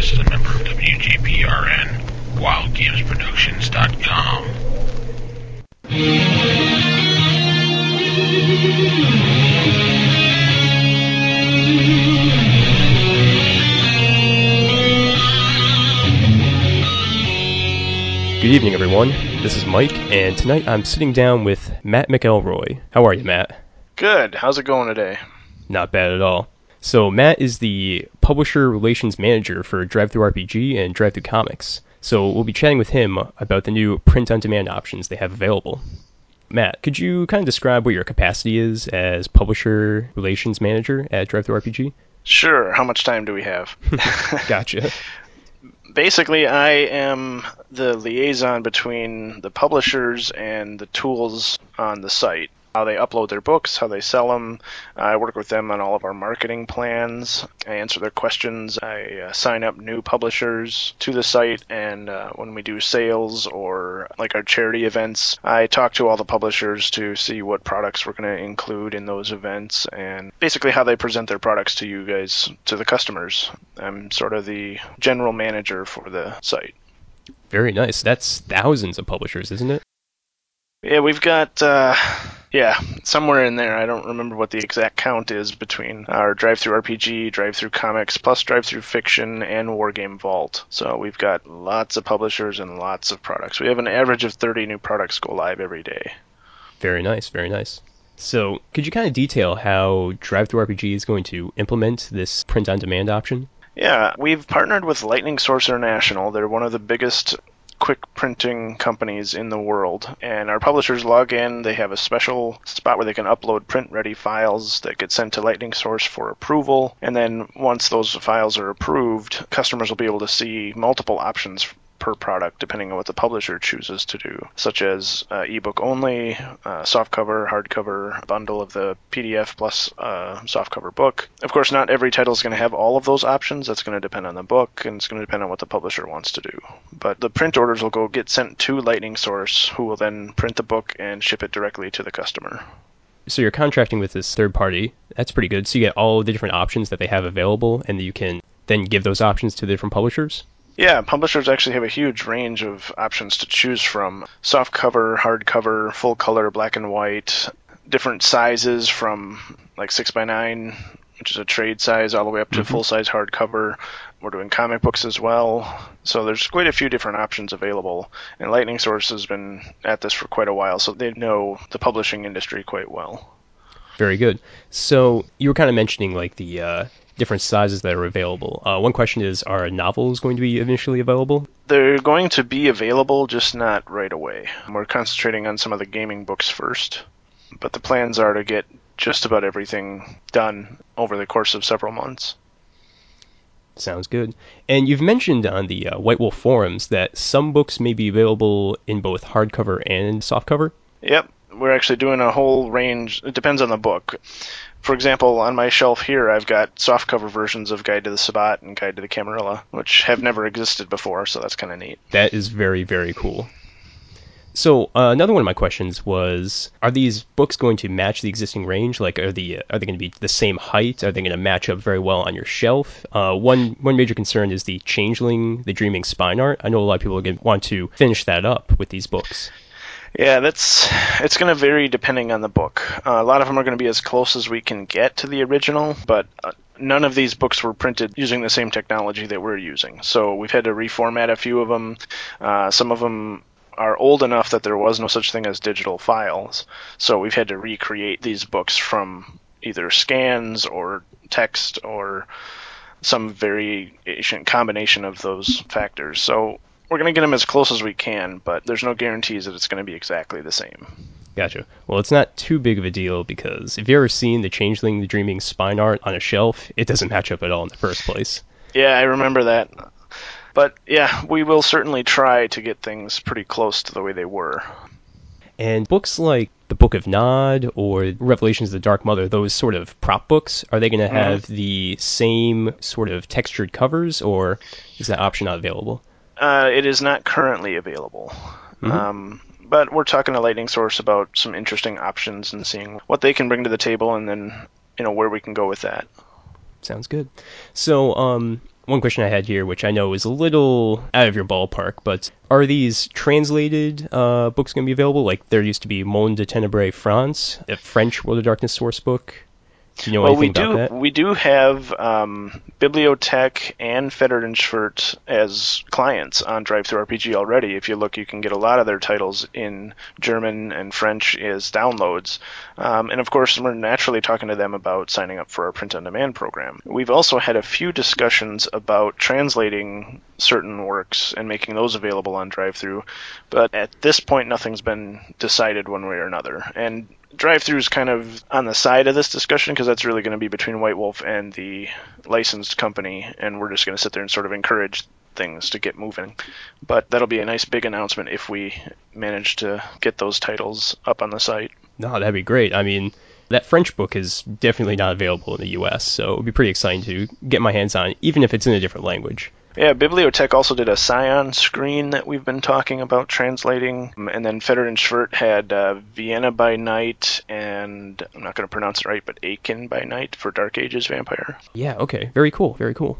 podcast is a member of WGPRN, WildGamesProductions.com. Good evening, everyone. This is Mike, and tonight I'm sitting down with Matt McElroy. How are you, Matt? Good. How's it going today? Not bad at all. So, Matt is the publisher relations manager for DriveThruRPG and DriveThruComics. So, we'll be chatting with him about the new print on demand options they have available. Matt, could you kind of describe what your capacity is as publisher relations manager at DriveThruRPG? Sure. How much time do we have? Gotcha. Basically, I am the liaison between the publishers and the tools on the site. How they upload their books, how they sell them. I work with them on all of our marketing plans. I answer their questions. I uh, sign up new publishers to the site, and uh, when we do sales or like our charity events, I talk to all the publishers to see what products we're going to include in those events and basically how they present their products to you guys, to the customers. I'm sort of the general manager for the site. Very nice. That's thousands of publishers, isn't it? Yeah, we've got uh, yeah somewhere in there. I don't remember what the exact count is between our DriveThruRPG, drive-through comics, plus DriveThruFiction and Wargame Vault. So we've got lots of publishers and lots of products. We have an average of 30 new products go live every day. Very nice, very nice. So, could you kind of detail how DriveThruRPG is going to implement this print on demand option? Yeah, we've partnered with Lightning Source International. They're one of the biggest quick printing companies in the world. And our publishers log in, they have a special spot where they can upload print ready files that get sent to Lightning Source for approval. And then once those files are approved, customers will be able to see multiple options per product depending on what the publisher chooses to do, such as uh, ebook only, uh, softcover, hardcover, bundle of the PDF plus uh, softcover book. Of course, not every title is going to have all of those options. That's going to depend on the book and it's going to depend on what the publisher wants to do. But the print orders will go get sent to Lightning Source, who will then print the book and ship it directly to the customer. So you're contracting with this third party. That's pretty good. So you get all the different options that they have available, and you can then give those options to the different publishers. Yeah, publishers actually have a huge range of options to choose from soft cover, hardcover, full color, black and white, different sizes from like 6x9, which is a trade size, all the way up to Mhm. full size hardcover. We're doing comic books as well. So there's quite a few different options available. And Lightning Source has been at this for quite a while, so they know the publishing industry quite well. Very good. So you were kind of mentioning like the uh, different sizes that are available. Uh, one question is, are novels going to be initially available? They're going to be available, just not right away. We're concentrating on some of the gaming books first, but the plans are to get just about everything done over the course of several months. Sounds good. And you've mentioned on the uh, White Wolf forums that some books may be available in both hardcover and softcover. Yep, we're actually doing a whole range. It depends on the book. For example, on my shelf here, I've got softcover versions of Guide to the Sabbat and Guide to the Camarilla, which have never existed before, so that's kind of neat. That is very, very cool. So uh, another one of my questions was: Are these books going to match the existing range? Like, are the are they going to be the same height? Are they going to match up very well on your shelf? Uh, one one major concern is the Changeling, the Dreaming Spine Art. I know a lot of people want to finish that up with these books. Yeah, that's it's going to vary depending on the book. Uh, a lot of them are going to be as close as we can get to the original, but uh, none of these books were printed using the same technology that we're using. So we've had to reformat a few of them. Uh, some of them are old enough that there was no such thing as digital files. So we've had to recreate these books from either scans or text or some variation combination of those factors. So we're going to get them as close as we can, but there's no guarantees that it's going to be exactly the same. Gotcha. Well, it's not too big of a deal because if you've ever seen the Changeling, the Dreaming Spine Art on a shelf, it doesn't match up at all in the first place. Yeah, I remember that. But yeah, we will certainly try to get things pretty close to the way they were. And books like the Book of Nod or Revelations of the Dark Mother, those sort of prop books, are they going to mm-hmm. have the same sort of textured covers, or is that option not available? Uh, it is not currently available. Mhm. Um, but we're talking to Lightning Source about some interesting options and seeing what they can bring to the table and then, you know, where we can go with that. Sounds good. So, um, one question I had here, which I know is a little out of your ballpark, but are these translated uh, books going to be available? Like there used to be Monde de Ténèbres France, a French World of Darkness source book. Do you know well, we do. We do have um, Bibliotech and Feder and Schwert as clients on DriveThruRPG already. If you look, you can get a lot of their titles in German and French as downloads. Um, and of course, we're naturally talking to them about signing up for our print-on-demand program. We've also had a few discussions about translating certain works and making those available on DriveThru, but at this point, nothing's been decided one way or another. And DriveThru is kind of on the side of this discussion because that's really going to be between White Wolf and the licensed company, and we're just going to sit there and sort of encourage things to get moving. But that'll be a nice big announcement if we manage to get those titles up on the site. No, that'd be great. I mean, that French book is definitely not available in the U.S., so it would be pretty exciting to get my hands on, even if it's in a different language. Yeah, Bibliotech also did a Scion screen that we've been talking about translating, and then Feder and Schwert had uh, Vienna by Night and I'm not going to pronounce it right, but Aiken by Night for Dark Ages Vampire. Yeah, okay, very cool, very cool.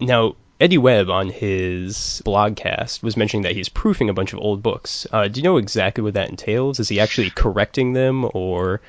Now, Eddie Webb on his blogcast was mentioning that he's proofing a bunch of old books. Uh, do you know exactly what that entails? Is he actually correcting them, or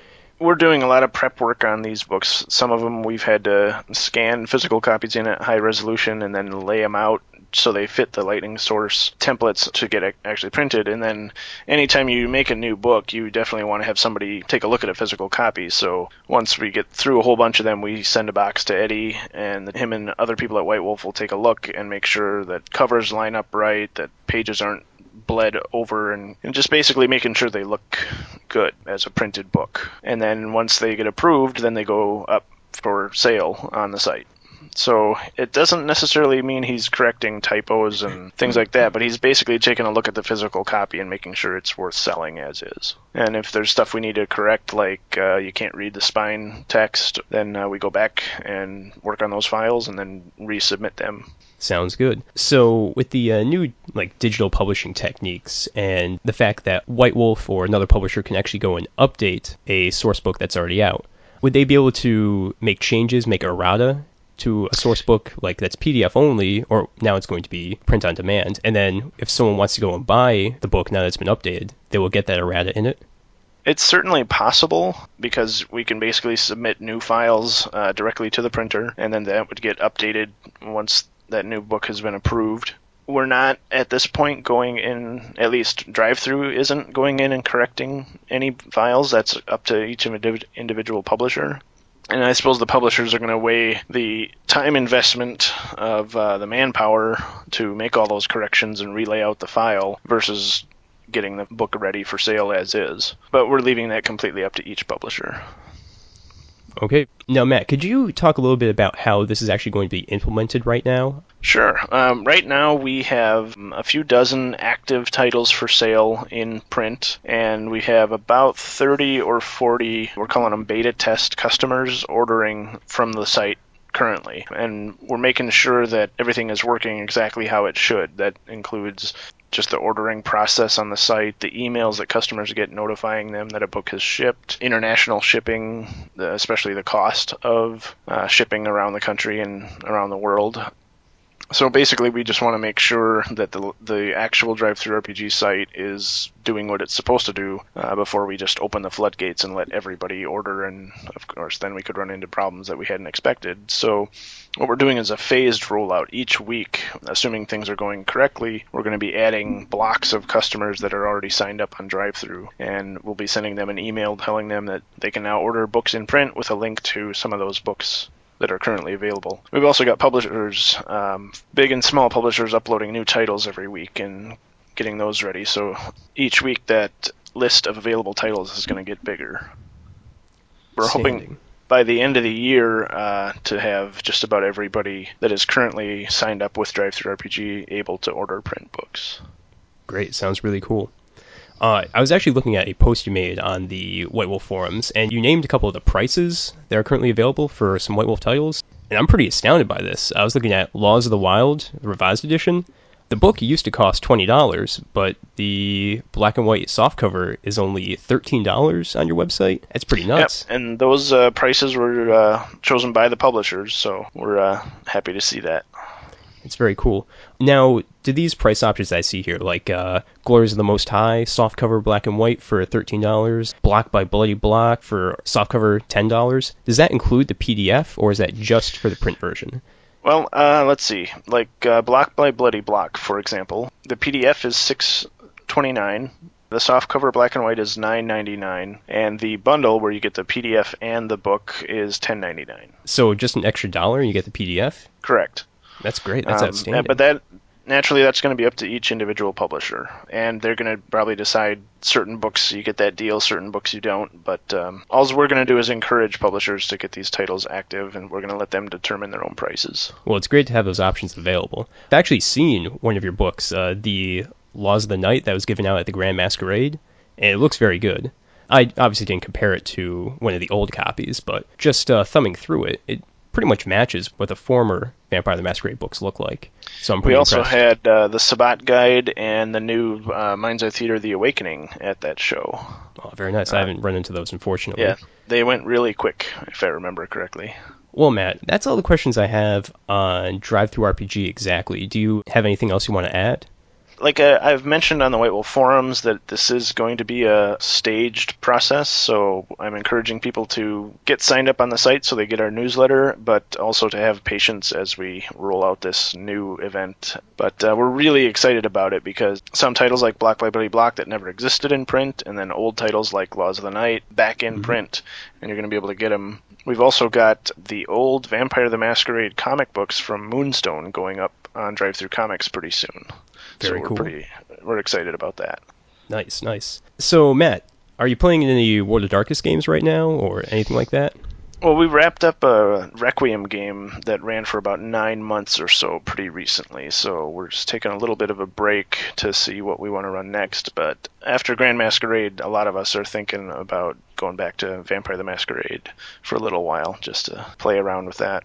we're doing a lot of prep work on these books. Some of them we've had to scan physical copies in at high resolution and then lay them out so they fit the lightning source templates to get actually printed. And then anytime you make a new book, you definitely want to have somebody take a look at a physical copy. So once we get through a whole bunch of them, we send a box to Eddie, and him and other people at White Wolf will take a look and make sure that covers line up right, that pages aren't bled over and, and, just basically making sure they look good as a printed book. And then once they get approved, then they go up for sale on the site. So it doesn't necessarily mean he's correcting typos and things like that, but he's basically taking a look at the physical copy and making sure it's worth selling as is. And if there's stuff we need to correct, like uh, you can't read the spine text, then uh, we go back and work on those files and then resubmit them. Sounds good. So with the uh, new like digital publishing techniques and the fact that White Wolf or another publisher can actually go and update a source book that's already out, would they be able to make changes, make errata to a source book like that's PDF only, or now it's going to be print on demand. And then if someone wants to go and buy the book now that it's been updated, they will get that errata in it. It's certainly possible because we can basically submit new files uh, directly to the printer, and then that would get updated once that new book has been approved. We're not at this point going in, at least drive through isn't going in and correcting any files. That's up to each individual publisher and I suppose the publishers are going to weigh the time investment of uh, the manpower to make all those corrections and relay out the file versus getting the book ready for sale as is. But we're leaving that completely up to each publisher. Okay. Now, Matt, could you talk a little bit about how this is actually going to be implemented right now? Sure. Um, right now, we have a few dozen active titles for sale in print, and we have about 30 or 40, we're calling them beta test customers, ordering from the site currently. And we're making sure that everything is working exactly how it should. That includes just the ordering process on the site, the emails that customers get notifying them that a book has shipped, international shipping, especially the cost of uh, shipping around the country and around the world, so basically, we just want to make sure that the the actual DriveThruRPG site is doing what it's supposed to do uh, before we just open the floodgates and let everybody order. And of course, then we could run into problems that we hadn't expected. So what we're doing is a phased rollout each week. Assuming things are going correctly, we're going to be adding blocks of customers that are already signed up on drive-through, and we'll be sending them an email telling them that they can now order books in print with a link to some of those books that are currently available. We've also got publishers, um, big and small publishers, uploading new titles every week and getting those ready. So each week that list of available titles is going to get bigger. We're Standing. hoping by the end of the year uh, to have just about everybody that is currently signed up with DriveThruRPG able to order print books. Great, sounds really cool. Uh, I was actually looking at a post you made on the White Wolf forums, and you named a couple of the prices that are currently available for some White Wolf titles, and I'm pretty astounded by this. I was looking at Laws of the Wild, revised edition. The book used to cost twenty dollars, but the black and white softcover is only thirteen dollars on your website. That's pretty nuts. Yep, and those uh, prices were uh, chosen by the publishers, so we're uh, happy to see that. It's very cool. Now, do these price options I see here, like uh, Glories of the Most High, softcover black and white for $13, Block by Bloody Block for softcover $10, does that include the PDF or is that just for the print version? Well, uh, let's see. Like uh, Block by Bloody Block, for example, the PDF is six twenty nine. The softcover black and white is nine ninety nine, and the bundle where you get the PDF and the book is ten ninety nine. So just an extra dollar, and you get the PDF. Correct. That's great. That's Um, outstanding. But that naturally that's going to be up to each individual publisher, and they're going to probably decide certain books you get that deal, certain books you don't. But um, all we're going to do is encourage publishers to get these titles active, and we're going to let them determine their own prices. Well, it's great to have those options available. I've actually seen one of your books, uh, the Laws of the Night, that was given out at the Grand Masquerade, and it looks very good. I obviously didn't compare it to one of the old copies, but just uh, thumbing through it, it pretty much matches what the former Vampire the Masquerade books look like. So I'm pretty We also impressed. had uh, the Sabbat Guide and the new uh, Mind's Eye Theater: The Awakening at that show. oh, very nice. I haven't run into those, unfortunately. Yeah, they went really quick, if I remember correctly. Well, Matt, that's all the questions I have on DriveThruRPG exactly. Do you have anything else you want to add? Like uh, I've mentioned on the White Wolf forums that this is going to be a staged process, so I'm encouraging people to get signed up on the site so they get our newsletter, but also to have patience as we roll out this new event. But uh, we're really excited about it because some titles like Block by Bloody Block that never existed in print, and then old titles like Laws of the Night back in print, and you're going to be able to get them. We've also got the old Vampire the Masquerade comic books from Moonstone going up on DriveThruComics pretty soon. Very so we're cool. pretty we're excited about that. Nice, nice. So, Matt, are you playing any World of Darkness games right now or anything like that? Well, we wrapped up a Requiem game that ran for about nine months or so pretty recently, so we're just taking a little bit of a break to see what we want to run next. But after Grand Masquerade, a lot of us are thinking about going back to Vampire the Masquerade for a little while just to play around with that.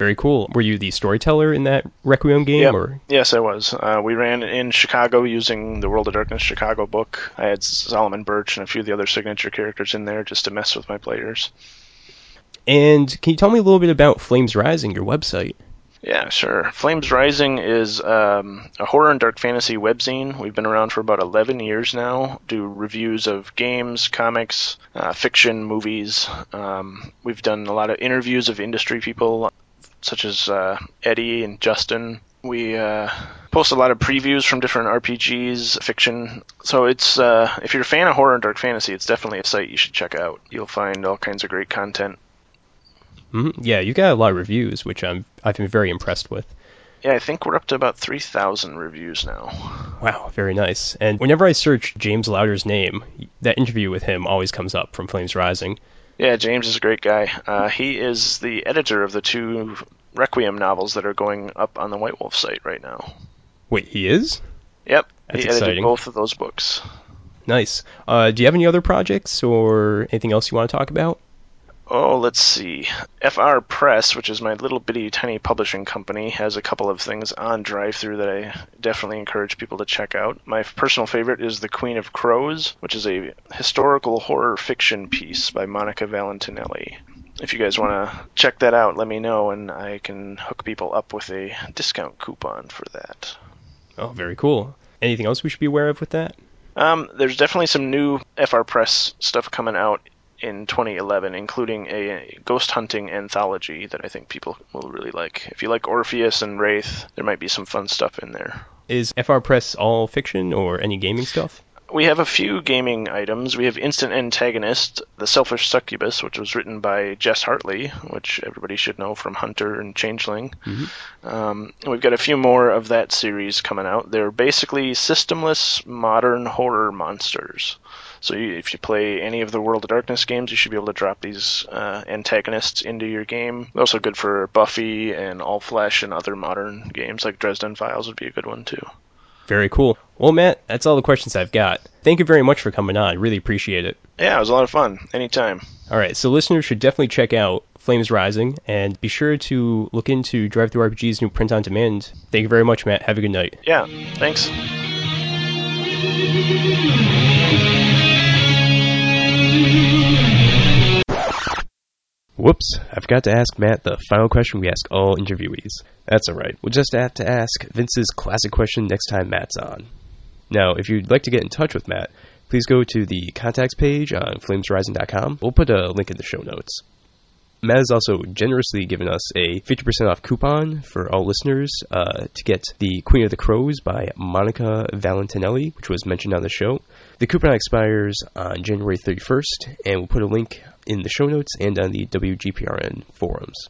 Very cool. Were you the storyteller in that Requiem game Yep. or Yes, I was. Uh, we ran in Chicago using the World of Darkness Chicago book. I had Solomon Birch and a few of the other signature characters in there just to mess with my players. And can you tell me a little bit about Flames Rising, your website? Yeah, sure. Flames Rising is um, a horror and dark fantasy webzine. We've been around for about 11 years now. Do reviews of games, comics, uh, fiction, movies. Um, we've done a lot of interviews of industry people, such as uh, Eddie and Justin. We uh, post a lot of previews from different RPGs, fiction. So it's uh, if you're a fan of horror and dark fantasy, it's definitely a site you should check out. You'll find all kinds of great content. hmm Yeah, you got a lot of reviews, which I'm I've been very impressed with. Yeah, I think we're up to about 3,000 reviews now. Wow, very nice. And whenever I search James Lowder's name, that interview with him always comes up from Flames Rising. Yeah, James is a great guy. Uh, he is the editor of the two Requiem novels that are going up on the White Wolf site right now. Wait, he is? Yep, That's he edited exciting. both of those books. Nice. Uh, do you have any other projects or anything else you want to talk about? Oh, let's see. FR Press, which is my little bitty tiny publishing company, has a couple of things on drive-through that I definitely encourage people to check out. My personal favorite is The Queen of Crows, which is a historical horror fiction piece by Monica Valentinelli. If you guys want to check that out, let me know, and I can hook people up with a discount coupon for that. Oh, very cool. Anything else we should be aware of with that? Um, there's definitely some new FR Press stuff coming out in 2011, including a ghost hunting anthology that I think people will really like. If you like Orpheus and Wraith, there might be some fun stuff in there. Is FR Press all fiction or any gaming stuff? We have a few gaming items. We have Instant Antagonist, The Selfish Succubus, which was written by Jess Hartley, which everybody should know from Hunter and Changeling. Um, we've got a few more of that series coming out. They're basically systemless modern horror monsters. So you, if you play any of the World of Darkness games, you should be able to drop these uh, antagonists into your game. They're also good for Buffy and All Flesh and other modern games like Dresden Files would be a good one too. Very cool. Well, Matt, that's all the questions I've got. Thank you very much for coming on. Really appreciate it. Yeah, it was a lot of fun. Anytime. All right, so listeners should definitely check out Flames Rising and be sure to look into DriveThruRPG's new print on demand. Thank you very much, Matt. Have a good night. Yeah, thanks. Whoops, I forgot to ask Matt the final question we ask all interviewees. That's alright. We'll just have to ask Vince's classic question next time Matt's on. Now, if you'd like to get in touch with Matt, please go to the contacts page on flamesrising.com. We'll put a link in the show notes. Matt has also generously given us a 50% off coupon for all listeners uh, to get The Queen of the Crows by Monica Valentinelli, which was mentioned on the show. The coupon expires on January 31st, and we'll put a link in the show notes and on the WGPRN forums.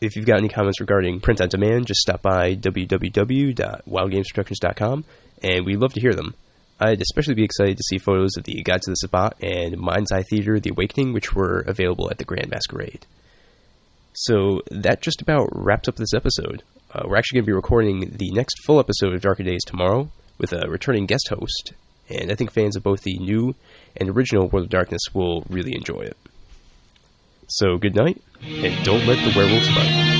If you've got any comments regarding print on demand, just stop by www.wildgamesproductions.com, and we'd love to hear them. I'd especially be excited to see photos of the Gods of the Sabbat and Mind's Eye Theater The Awakening, which were available at the Grand Masquerade. So that just about wraps up this episode. Uh, we're actually going to be recording the next full episode of Darker Days tomorrow with a returning guest host, and I think fans of both the new and original World of Darkness will really enjoy it. So good night, and don't let the werewolves bite.